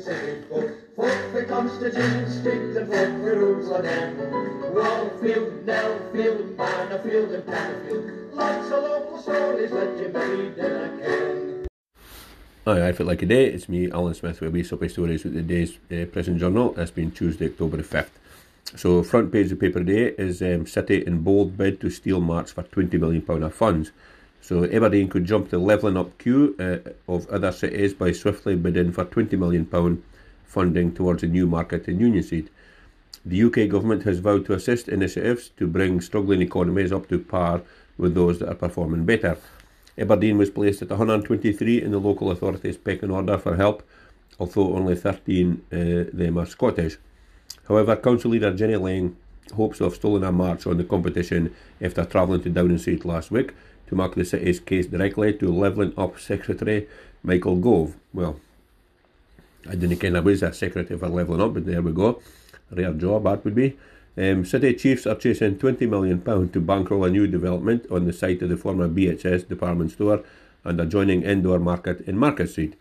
city folk. Folk for Constantine Street and folk for Jerusalem. Wallfield, Nellfield, and. Lots of local stories. Hi, I feel like a day. It's me, Alan Smith, with a wee supply stories with the day's uh, Press and Journal. It's been Tuesday, October the 5th. So, front page of the paper today is um, City in bold bid to steal March for £20 million of funds. So, Aberdeen could jump the levelling up queue uh, of other cities by swiftly bidding for £20 million funding towards a new market in Union Street. The UK government has vowed to assist initiatives to bring struggling economies up to par with those that are performing better. Aberdeen was placed at 123 in the local authorities' pecking order for help, although only 13 uh, them are Scottish. However, Council leader Jenny Laing hopes to have stolen a march on the competition after travelling to Downing Street last week to mark the city's case directly to Levelling Up Secretary Michael Gove. Well, I didn't ken I was a secretary for Levelling Up, but there we go. Rare job that would be. Um, City Chiefs are chasing £20 million to bankroll a new development on the site of the former BHS department store and adjoining indoor market in Market Street.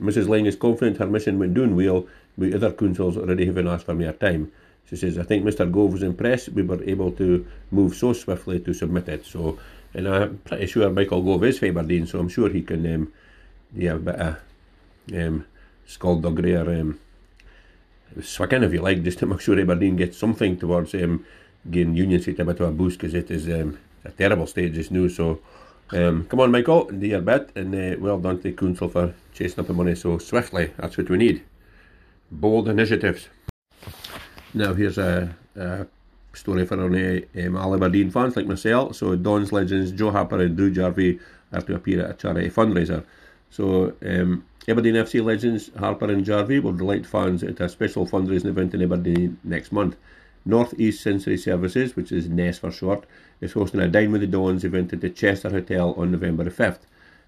Mrs. Laing is confident her mission went doing well, with other councils already having asked for more time. She says, I think Mr. Gove was impressed we were able to move so swiftly to submit it. So, and I'm pretty sure Michael Gove is Aberdeen, so I'm sure he can, um, yeah, a bit of um, skullduggery or um, swicking, if you like, just to make sure Aberdeen gets something towards um, getting Union Street a bit of a boost because it is um, a terrible state just now. So, um, come on, Michael, do your bit, and uh, well done to the council for chasing up the money so swiftly. That's what we need. Bold initiatives. Now, here's a, a story for only um, Aberdeen fans like myself. So, Don's legends Joe Harper and Drew Jarvie are to appear at a charity fundraiser. So, um, Aberdeen FC legends Harper and Jarvie will delight fans at a special fundraising event in Aberdeen next month. North East Sensory Services, which is NES for short, is hosting a Dine with the Dons event at the Chester Hotel on November the 5th.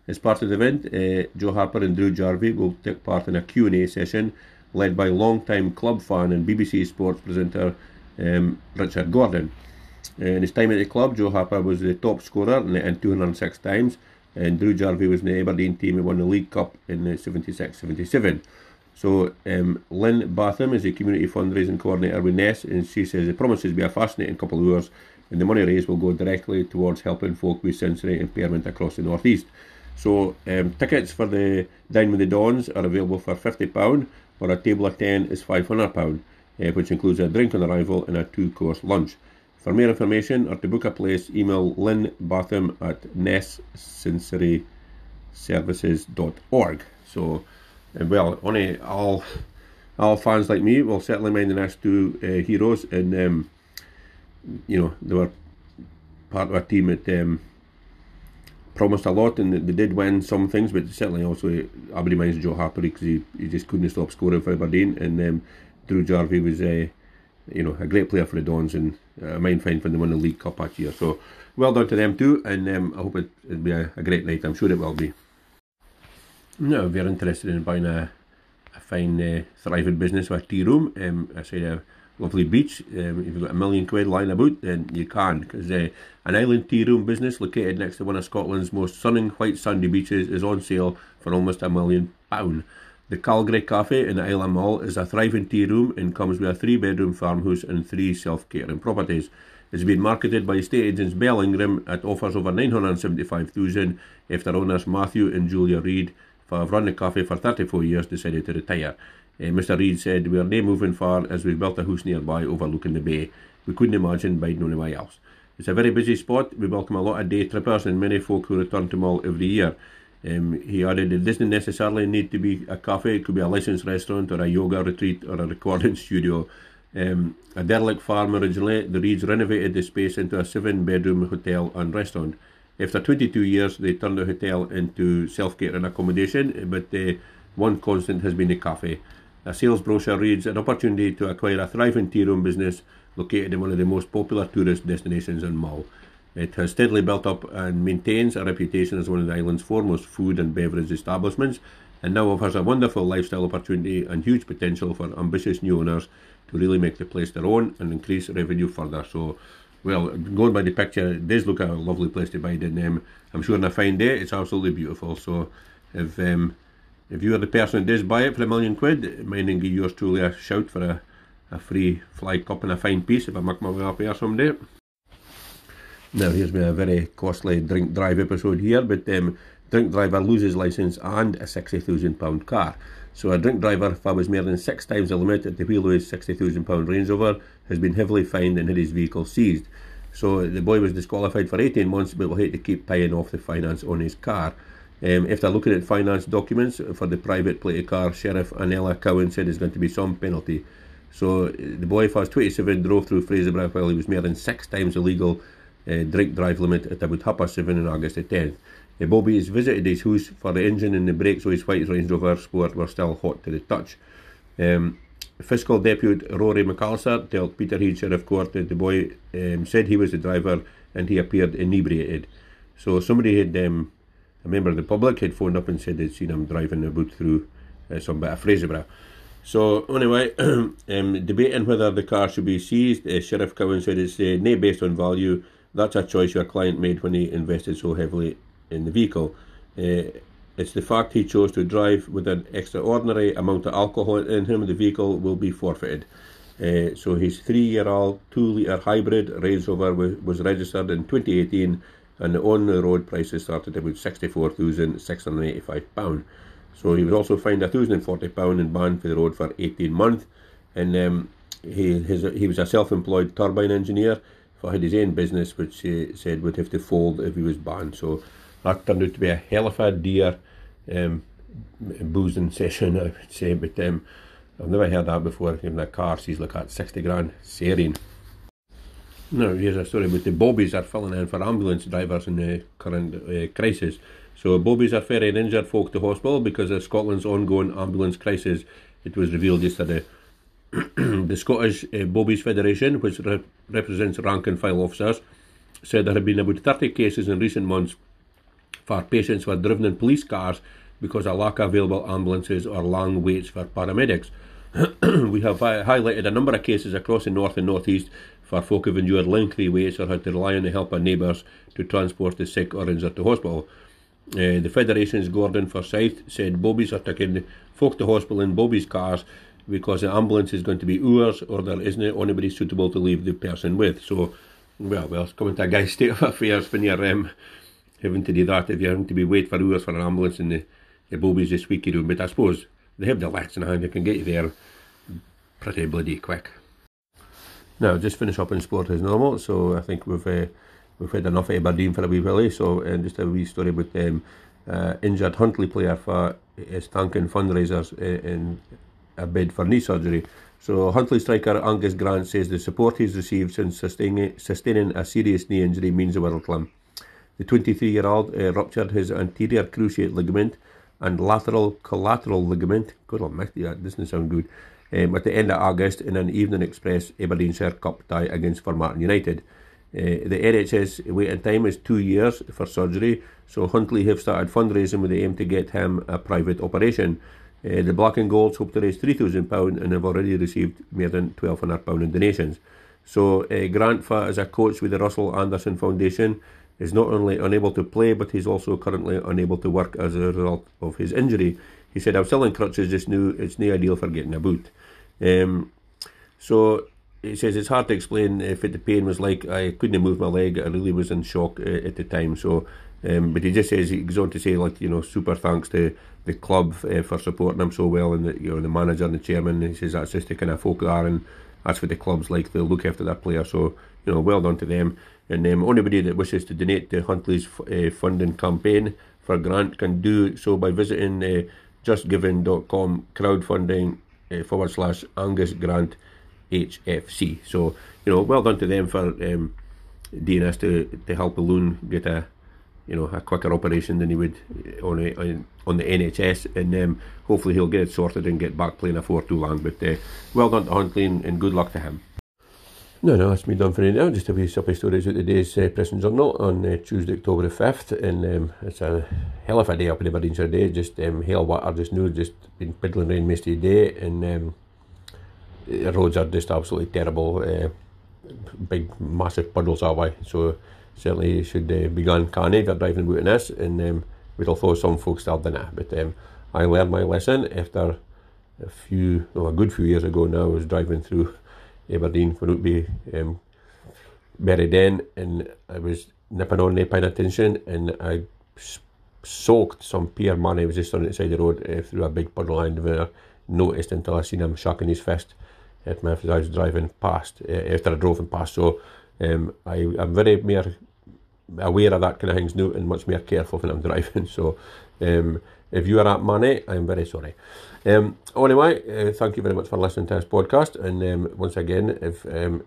As part of the event, uh, Joe Harper and Drew Jarvie will take part in a Q&A session led by long-time club fan and BBC Sports presenter um, Richard Gordon. Uh, in his time at the club, Joe Harper was the top scorer and 206 times, and Drew Jarvie was in the Aberdeen team who won the League Cup in 76-77. So um, Lynn Batham is the community fundraising coordinator with Ness, and she says it promises to be a fascinating couple of hours, and the money raised will go directly towards helping folk with sensory impairment across the northeast. So um, tickets for the Dine with the Dons are available for fifty pound, or a table of ten is five hundred pound, uh, which includes a drink on arrival and a two-course lunch. For more information or to book a place, email Lynn Batham at nesssensoryservices.org. So, uh, well, only all all fans like me will certainly mind the next two uh, heroes, and um, you know they were part of a team at um, promised a lot, and they did win some things, but certainly also everybody minds Joe Harper because he, he just couldn't stop scoring for Aberdeen, and um, Drew Jarvie was. Uh, you know, a great player for the Dons and uh, mind fine when they won the League Cup that year. So well done to them too, and um, I hope it, will be a, a, great night. I'm sure it will be. No, if you're interested in buying a, a fine, uh, thriving business with a tea room, um, I say a lovely beach, um, if you've got a million quid lying about, then you can, because uh, an island tea room business located next to one of Scotland's most stunning white sandy beaches is on sale for almost a million pound. The Calgary Cafe in the Isle of Mull is a thriving tea room and comes with a three bedroom farmhouse and three self catering properties. It's been marketed by estate agents Bell Ingram at offers over 975000 after owners Matthew and Julia Reid, who have run the cafe for 34 years, decided to retire. Uh, Mr. Reid said, We are not moving far as we built a house nearby overlooking the bay. We couldn't imagine buying anywhere else. It's a very busy spot. We welcome a lot of day trippers and many folk who return to Mull every year. Um, he added it doesn't necessarily need to be a cafe, it could be a licensed restaurant or a yoga retreat or a recording studio. Um, a derelict farm originally, the Reids renovated the space into a seven bedroom hotel and restaurant. After 22 years, they turned the hotel into self catering accommodation, but uh, one constant has been the cafe. A sales brochure reads an opportunity to acquire a thriving tea room business located in one of the most popular tourist destinations in Mull. It has steadily built up and maintains a reputation as one of the island's foremost food and beverage establishments, and now offers a wonderful lifestyle opportunity and huge potential for ambitious new owners to really make the place their own and increase revenue further. So, well, going by the picture, it does look a lovely place to buy. And um, I'm sure on a fine day, it's absolutely beautiful. So, if um, if you're the person that does buy it for a million quid, mind and give yours truly a shout for a, a free fly cup and a fine piece if I make my way up here someday. Now here's me a very costly drink drive episode here, but um, drink driver loses licence and a £60,000 car. So a drink driver, if I was more than six times the limit at the wheel of his £60,000 Range Rover, has been heavily fined and had his vehicle seized. So the boy was disqualified for 18 months, but will have to keep paying off the finance on his car. Um, if they're looking at finance documents for the private plate car, Sheriff Annella Cowan said there's going to be some penalty. So the boy, was 27, drove through Fraserburgh while he was more than six times the legal uh, drink drive limit at about half past seven on August the 10th. Uh, Bobby has visited his house for the engine and the brakes so his white Range Rover Sport were still hot to the touch. Um, Fiscal Deputy Rory McAllister told Peterhead Sheriff Court that the boy um, said he was the driver and he appeared inebriated. So somebody had, um, a member of the public had phoned up and said they'd seen him driving about through uh, some bit of Fraserburgh. So anyway, um, debating whether the car should be seized, uh, Sheriff Cowan said it's uh, not based on value. That's a choice your client made when he invested so heavily in the vehicle. Uh, it's the fact he chose to drive with an extraordinary amount of alcohol in him, the vehicle will be forfeited. Uh, so his three-year-old two-litre hybrid Range Rover was registered in 2018 and the on-the-road prices started at about £64,685. So he was also fined £1,040 and banned for the road for 18 months. And um, he, his, he was a self-employed turbine engineer for had his own business, which he said would have to fold if he was banned. So that turned out to be a hell of a dear um, boozing session, I would say. But um, I've never heard that before. Even a car sees like at 60 grand, serene. Now, here's a story about the bobbies are filling in for ambulance drivers in the current uh, crisis. So, bobbies are ferrying injured folk to hospital because of Scotland's ongoing ambulance crisis. It was revealed yesterday. the Scottish uh, Bobbies Federation, which re- represents rank and file officers, said there have been about 30 cases in recent months for patients who are driven in police cars because of lack of available ambulances or long waits for paramedics. we have highlighted a number of cases across the north and northeast for folk who've endured lengthy waits or had to rely on the help of neighbours to transport the sick or injured to hospital. Uh, the Federation's Gordon Forsyth said Bobbies are taking folk to hospital in Bobbies cars because the ambulance is going to be ours or there isn't anybody suitable to leave the person with. So, well, well, it's coming to a guy's state of affairs when you're um, having to do that, if you're having to be wait for hours for an ambulance in the, the Bobbies this week, you do. But I suppose they have the lights in hand, they can get you there pretty bloody quick. Now, just finish up in sport as normal. So I think we've uh, we've had enough of Aberdeen for a wee while. So uh, just a wee story about um, uh, injured Huntly player for his thanking fundraisers in a bid for knee surgery. So Huntly striker Angus Grant says the support he's received since sustaining, sustaining a serious knee injury means the world to him. The 23 year old uh, ruptured his anterior cruciate ligament and lateral collateral ligament. God almighty, that doesn't sound good. Um, at the end of August in an Evening Express Aberdeenshire Cup tie against Formartine United. Uh, the NHS waiting time is two years for surgery, so Huntly have started fundraising with the aim to get him a private operation. Uh, the Black and Golds hope to raise £3,000 and have already received more than £1,200 in donations. So, uh, Grant Fa is a coach with the Russell Anderson Foundation is not only unable to play, but he's also currently unable to work as a result of his injury. He said, I'm still in crutches just now, it's no ideal for getting about. Um, so he says it's hard to explain if it, the pain was like I couldn't move my leg. I really was in shock uh, at the time. So, um, but he just says he goes on to say like you know super thanks to the club uh, for supporting him so well and the, you know the manager and the chairman. He says that's just the kind of folk are and that's what the clubs like. They look after their player. So you know well done to them. And um, anybody that wishes to donate to Huntly's uh, funding campaign for grant can do so by visiting uh, justgiving.com crowdfunding uh, forward slash Angus Grant HFC. So, you know, well done to them for um, DNS to, to help Balloon get a you know a quicker operation than he would on a, on the NHS, and um, hopefully he'll get it sorted and get back playing a four too long. But uh, well done to Huntly and, and good luck to him. No, no, that's me done for now. Just a wee suppy stories the day's uh, Press Journal on uh, Tuesday, October the 5th. And um, it's a hell of a day up in Aberdeenshire day. Just um, hail water just now, just been piddling rain most of the day. And um, the roads are just absolutely terrible. Uh, big, massive puddles that way. So certainly should uh, be gone canny if you're driving about in this. And um, we'd although some folks still dinner. But um, I learned my lesson after a few, well, a good few years ago now. I was driving through Aberdeen for Whitby, um, Den, and I was nipping on, paying attention, and I soaked some Pierre money. was just on the side of the road uh, through a big puddle and there. Noticed until I seen him shaking his fist at me as I was driving past, uh, after I drove him past. So um, I, I'm very more aware of that kind of things now and much more careful when I'm driving. So um, if you are at money, I'm very sorry. Um, anyway, uh, thank you very much for listening to this podcast. And um, once again, if um,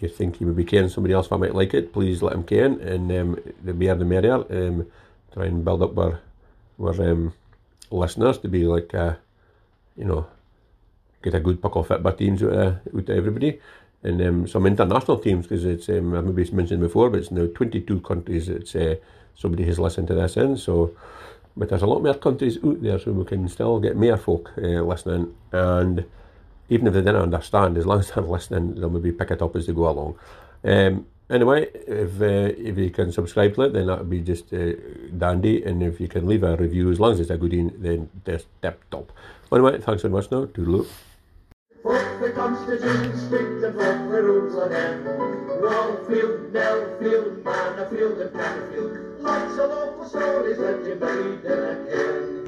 you think you would be caring somebody else that might like it, please let them can. And um, the more the merrier. Um, try and build up our our um, listeners to be like, uh, you know, get a good puck of football teams of everybody. And um, some international teams, because it's, um, maybe mentioned before, but it's now 22 countries that uh, somebody has listened to this in. So, but there's a lot more countries out there, so we can still get more folk uh, listening. And even if they didn't understand, as long as they're listening, they'll maybe pick it up as they go along. Um, anyway, if uh, if you can subscribe to it, then that would be just uh, dandy. And if you can leave a review, as long as it's a good one, then that's tip top. Anyway, thanks very much now. Toodaloo. The. Lots of stories that you in a.